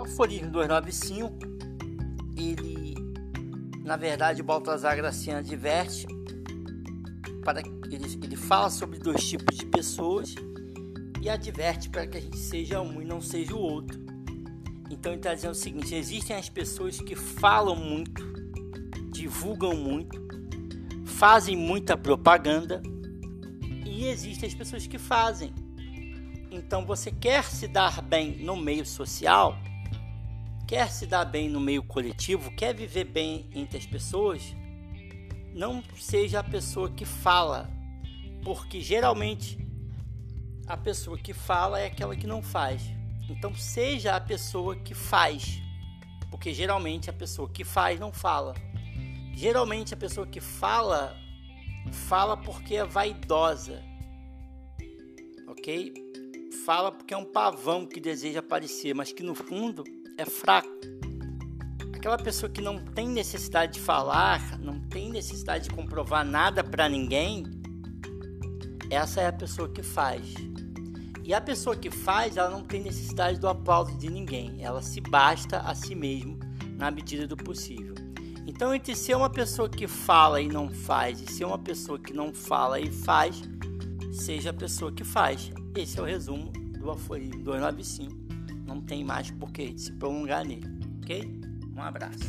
aforismo 295, ele, na verdade, o Baltazar Graciano diverte para ele, ele fala sobre dois tipos de pessoas e adverte para que a gente seja um e não seja o outro. Então ele está dizendo o seguinte: existem as pessoas que falam muito, divulgam muito, fazem muita propaganda e existem as pessoas que fazem. Então você quer se dar bem no meio social, quer se dar bem no meio coletivo, quer viver bem entre as pessoas, não seja a pessoa que fala, porque geralmente a pessoa que fala é aquela que não faz. Então seja a pessoa que faz, porque geralmente a pessoa que faz não fala. Geralmente a pessoa que fala fala porque é vaidosa, ok? Fala porque é um pavão que deseja aparecer, mas que no fundo é fraco. Aquela pessoa que não tem necessidade de falar, não tem necessidade de comprovar nada para ninguém, essa é a pessoa que faz. E a pessoa que faz, ela não tem necessidade do aplauso de ninguém, ela se basta a si mesmo na medida do possível. Então, entre ser uma pessoa que fala e não faz e ser uma pessoa que não fala e faz, seja a pessoa que faz. Esse é o resumo do aforismo 295. Não tem mais por que se prolongar nele, ok? Um abraço.